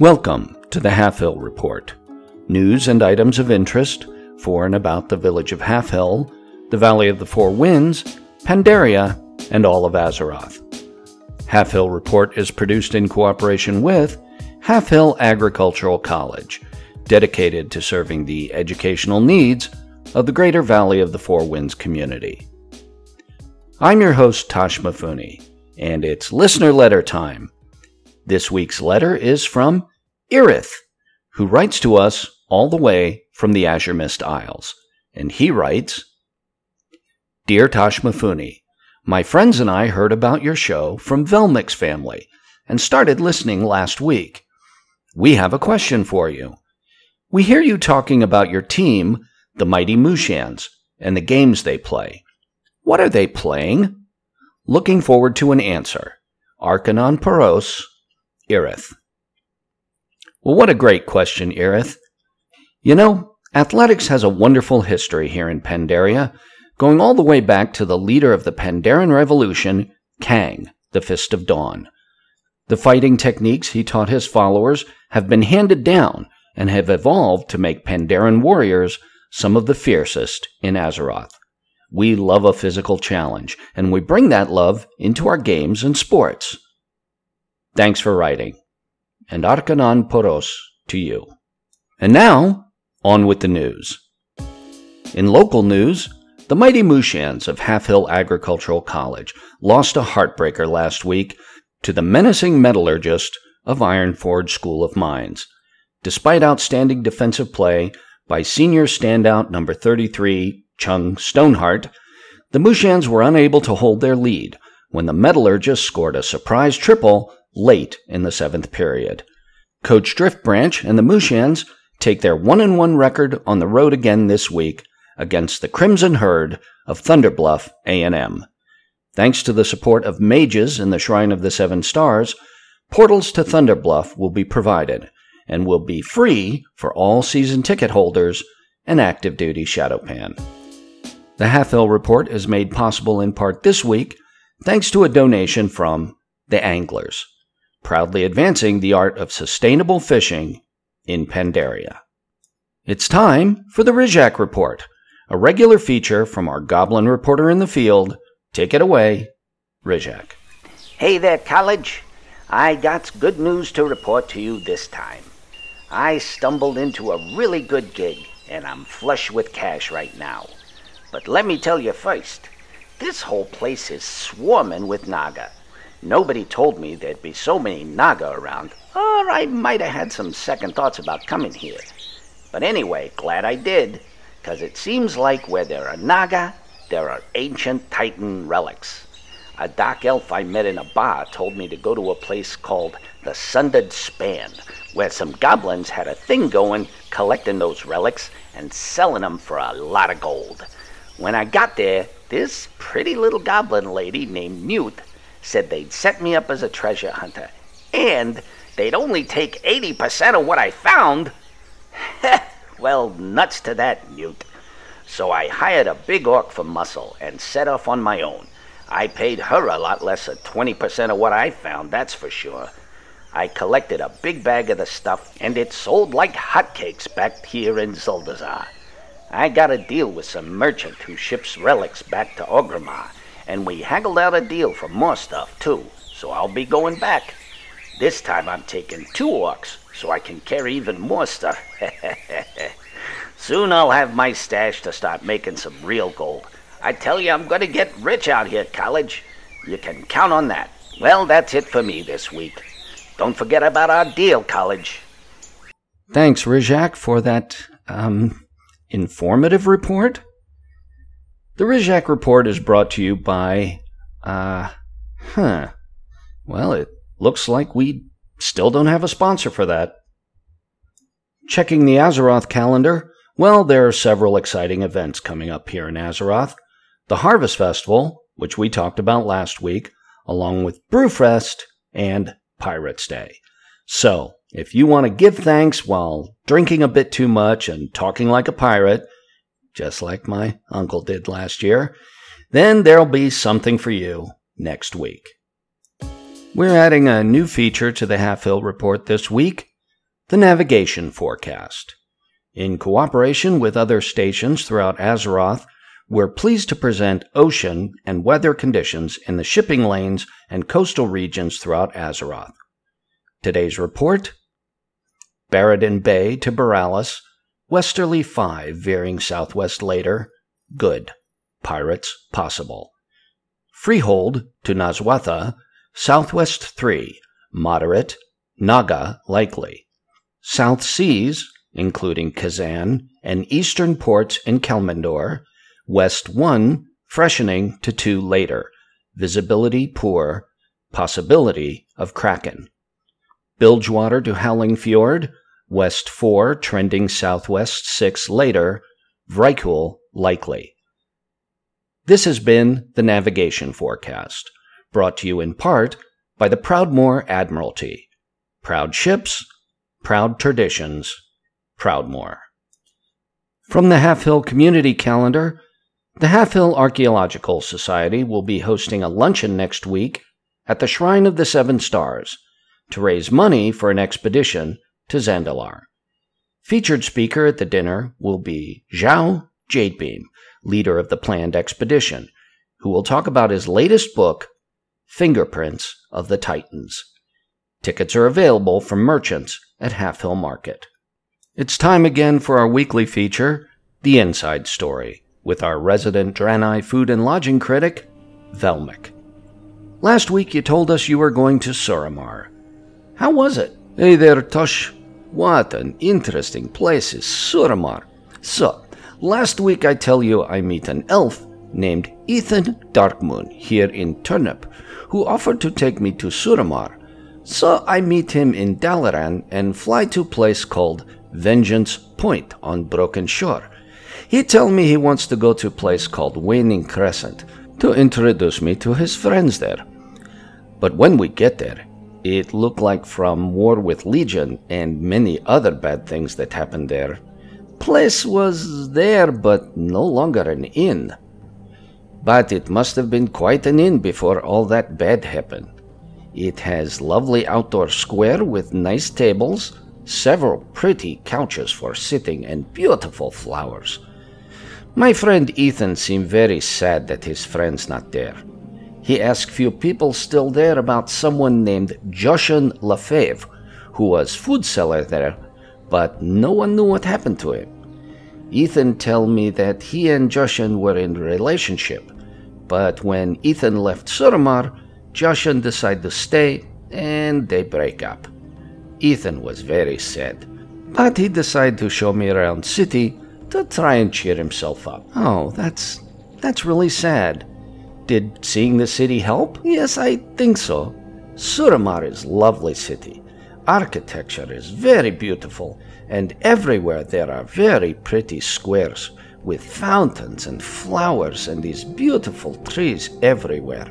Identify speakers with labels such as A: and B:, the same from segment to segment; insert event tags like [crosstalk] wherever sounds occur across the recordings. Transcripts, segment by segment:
A: Welcome to the Halfhill Report. News and items of interest for and about the village of Halfhill, the Valley of the Four Winds, Pandaria, and all of Azeroth. Halfhill Report is produced in cooperation with Halfhill Agricultural College, dedicated to serving the educational needs of the greater Valley of the Four Winds community. I'm your host, Tosh Mifune, and it's listener letter time. This week's letter is from Irith, who writes to us all the way from the Azuremyst Isles. And he writes Dear Tosh Mifune, my friends and I heard about your show from Velmic's family and started listening last week. We have a question for you. We hear you talking about your team, the Mighty Mushans, and the games they play. What are they playing? Looking forward to an answer. Archenon poros, Irith. Well, what a great question, Irith. You know, athletics has a wonderful history here in Pandaria, going all the way back to the leader of the Pandaren Revolution, Kang, the Fist of Dawn. The fighting techniques he taught his followers have been handed down and have evolved to make Pandaren warriors some of the fiercest in Azeroth. We love a physical challenge, and we bring that love into our games and sports. Thanks for writing. And Archenon poros to you. And now, on with the news. In local news, the mighty Mushans of Halfhill Agricultural College lost a heartbreaker last week to the menacing metallurgist of Ironforge School of Mines. Despite outstanding defensive play by senior standout number 33, Chung Stoneheart, the Mushans were unable to hold their lead when the metallurgist scored a surprise triple late in the seventh period. Coach Driftbranch and the Mushans take their 1 in 1 record on the road again this week against the Crimson Herd of Thunder Bluff A&M. Thanks to the support of mages in the Shrine of the Seven Stars, portals to Thunder Bluff will be provided and will be free for all season ticket holders and active duty Shado-Pan. The Halfhill Report is made possible in part this week thanks to a donation from the Anglers, proudly advancing the art of sustainable fishing in Pandaria. It's time for the Rizhak Report, a regular feature from our Goblin reporter in the field. Take it away, Rizhak.
B: Hey there, college. I got good news to report to you this time. I stumbled into a really good gig, and I'm flush with cash right now. But let me tell you first, this whole place is swarming with Naga. Nobody told me there'd be so many Naga around, or I might have had some second thoughts about coming here. But anyway, glad I did, because it seems like where there are Naga, there are ancient Titan relics. A dark elf I met in a bar told me to go to a place called the Sundered Span, where some goblins had a thing going collecting those relics and selling them for a lot of gold. When I got there, this pretty little goblin lady named Mute said they'd set me up as a treasure hunter, and they'd only take 80% of what I found. [laughs] well, nuts to that, Mute. So I hired a big orc for muscle and set off on my own. I paid her a lot less than 20% of what I found, that's for sure. I collected a big bag of the stuff, and it sold like hotcakes back here in Zuldazar. I got a deal with some merchant who ships relics back to Orgrimmar, and we haggled out a deal for more stuff, too, so I'll be going back. This time I'm taking two orcs, so I can carry even more stuff. [laughs] Soon I'll have my stash to start making some real gold. I tell you, I'm going to get rich out here, college. You can count on that. Well, that's it for me this week. Don't forget about our deal, college.
A: Thanks, Rizhak, for that, um, informative report. The Rizhak report is brought to you by, uh, huh. Well, it looks like we still don't have a sponsor for that. Checking the Azeroth calendar, well, there are several exciting events coming up here in Azeroth. The Harvest Festival, which we talked about last week, along with Brewfest and Pirates Day. So, if you want to give thanks while drinking a bit too much and talking like a pirate, just like my uncle did last year, then there'll be something for you next week. We're adding a new feature to the Halfhill Report this week
C: the navigation forecast. In cooperation with other stations throughout Azeroth, we're pleased to present ocean and weather conditions in the shipping lanes and coastal regions throughout Azeroth. Today's report Baradin Bay to Boralus, Westerly 5 veering southwest later, good. Pirates possible. Freehold to Nazwatha, Southwest 3, moderate, Naga likely. South Seas, including Kezan, and eastern ports in Kalimdor, West 1, freshening to 2 later, visibility poor, possibility of Kraken. Bilgewater to Howling Fjord, West 4, trending southwest 6 later, Vrykul likely. This has been the Navigation Forecast, brought to you in part by the Proudmoore Admiralty. Proud ships, proud traditions, Proudmoore. From the Halfhill Community Calendar, the Halfhill Archaeological Society will be hosting a luncheon next week at the Shrine of the Seven Stars to raise money for an expedition to Zandalar. Featured speaker at the dinner will be Zhao Jadebeam, leader of the planned expedition, who will talk about his latest book, Fingerprints of the Titans. Tickets are available from merchants at Halfhill Market. It's time again for our weekly feature, The Inside Story, with our resident Draenei food and lodging critic, Velmic. Last week you told us you were going to Suramar. How was it?
A: Hey there, Tosh. What an interesting place is Suramar. So, Last week I tell you I meet an elf named Ethan Darkmoon here in Turnip, who offered to take me to Suramar. So I meet him in Dalaran and fly to a place called Vengeance Point on Broken Shore. He tell me he wants to go to a place called Waning Crescent to introduce me to his friends there. But when we get there, it looked like from War with Legion and many other bad things that happened there, place was there, but no longer an inn. But it must have been quite an inn before all that bad happened. It has lovely outdoor square with nice tables, several pretty couches for sitting, and beautiful flowers. My friend Ethan seemed very sad that his friend's not there. He asked few people still there about someone named Joshan Lefebvre, who was food seller there but no one knew what happened to him. Ethan tell me that he and Joshan were in relationship, but when Ethan left Suramar, Joshan decided to stay and they break up. Ethan was very sad, but he decided to show me around city to try and cheer himself up.
C: Oh, that's that's really sad. Did seeing the city help?
A: Yes, I think so. Suramar is lovely city architecture is very beautiful, and everywhere there are very pretty squares with fountains and flowers and these beautiful trees everywhere.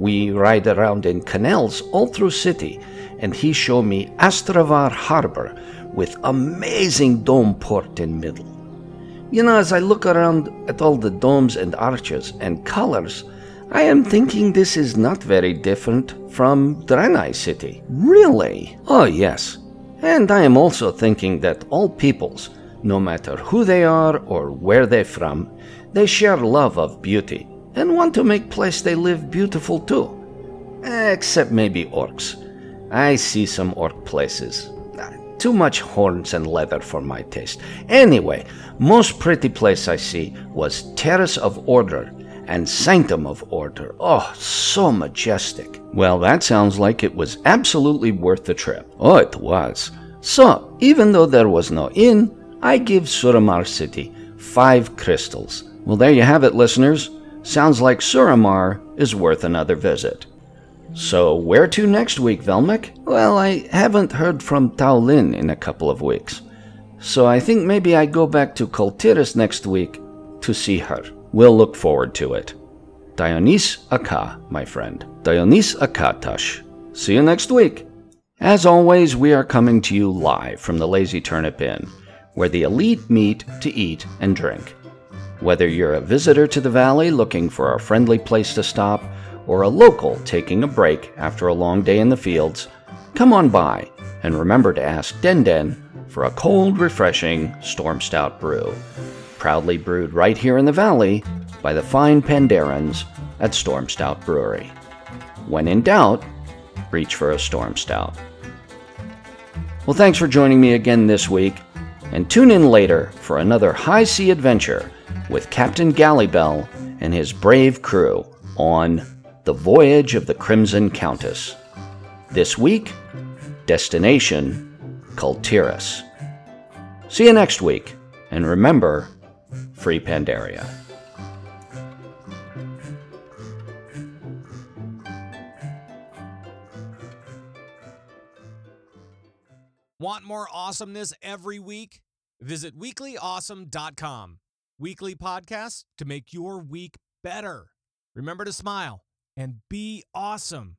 A: We ride around in canals all through city, and he showed me Astravar Harbor with amazing dome port in middle. You know, as I look around at all the domes and arches and colors, I am thinking this is not very different from Draenei City.
C: Really?
A: Oh, yes. And I am also thinking that all peoples, no matter who they are or where they're from, they share love of beauty and want to make place they live beautiful too. Except maybe orcs. I see some orc places. Too much horns and leather for my taste. Anyway, most pretty place I see was Terrace of Order and Sanctum of Order. Oh, so majestic.
C: Well, that sounds like it was absolutely worth the trip.
A: Oh, it was. So, even though there was no inn, I give Suramar City five crystals.
C: Well, there you have it, listeners. Sounds like Suramar is worth another visit. So, where to next week, Velmic?
A: Well, I haven't heard from Tao Lin in a couple of weeks. So I think maybe I go back to Kul Tiras next week to see her.
C: We'll look forward to it. Dioniss aca, my friend. Dioniss aca Tosh. See you next week. As always, we are coming to you live from the Lazy Turnip Inn, where the elite meet to eat and drink. Whether you're a visitor to the valley looking for a friendly place to stop, or a local taking a break after a long day in the fields,
A: come on by and remember to ask Den Den for a cold, refreshing Stormstout brew. Proudly brewed right here in the valley by the fine Pandarans at Stormstout Brewery. When in doubt, reach for a Stormstout. Well, thanks for joining me again this week, and tune in later for another high sea adventure with Captain Gallibel and his brave crew on The Voyage of the Crimson Countess. This week, destination Kul Tiras. See you next week, and remember, free Pandaria.
D: Want more awesomeness every week? Visit weeklyawesome.com. Weekly podcasts to make your week better. Remember to smile and be awesome.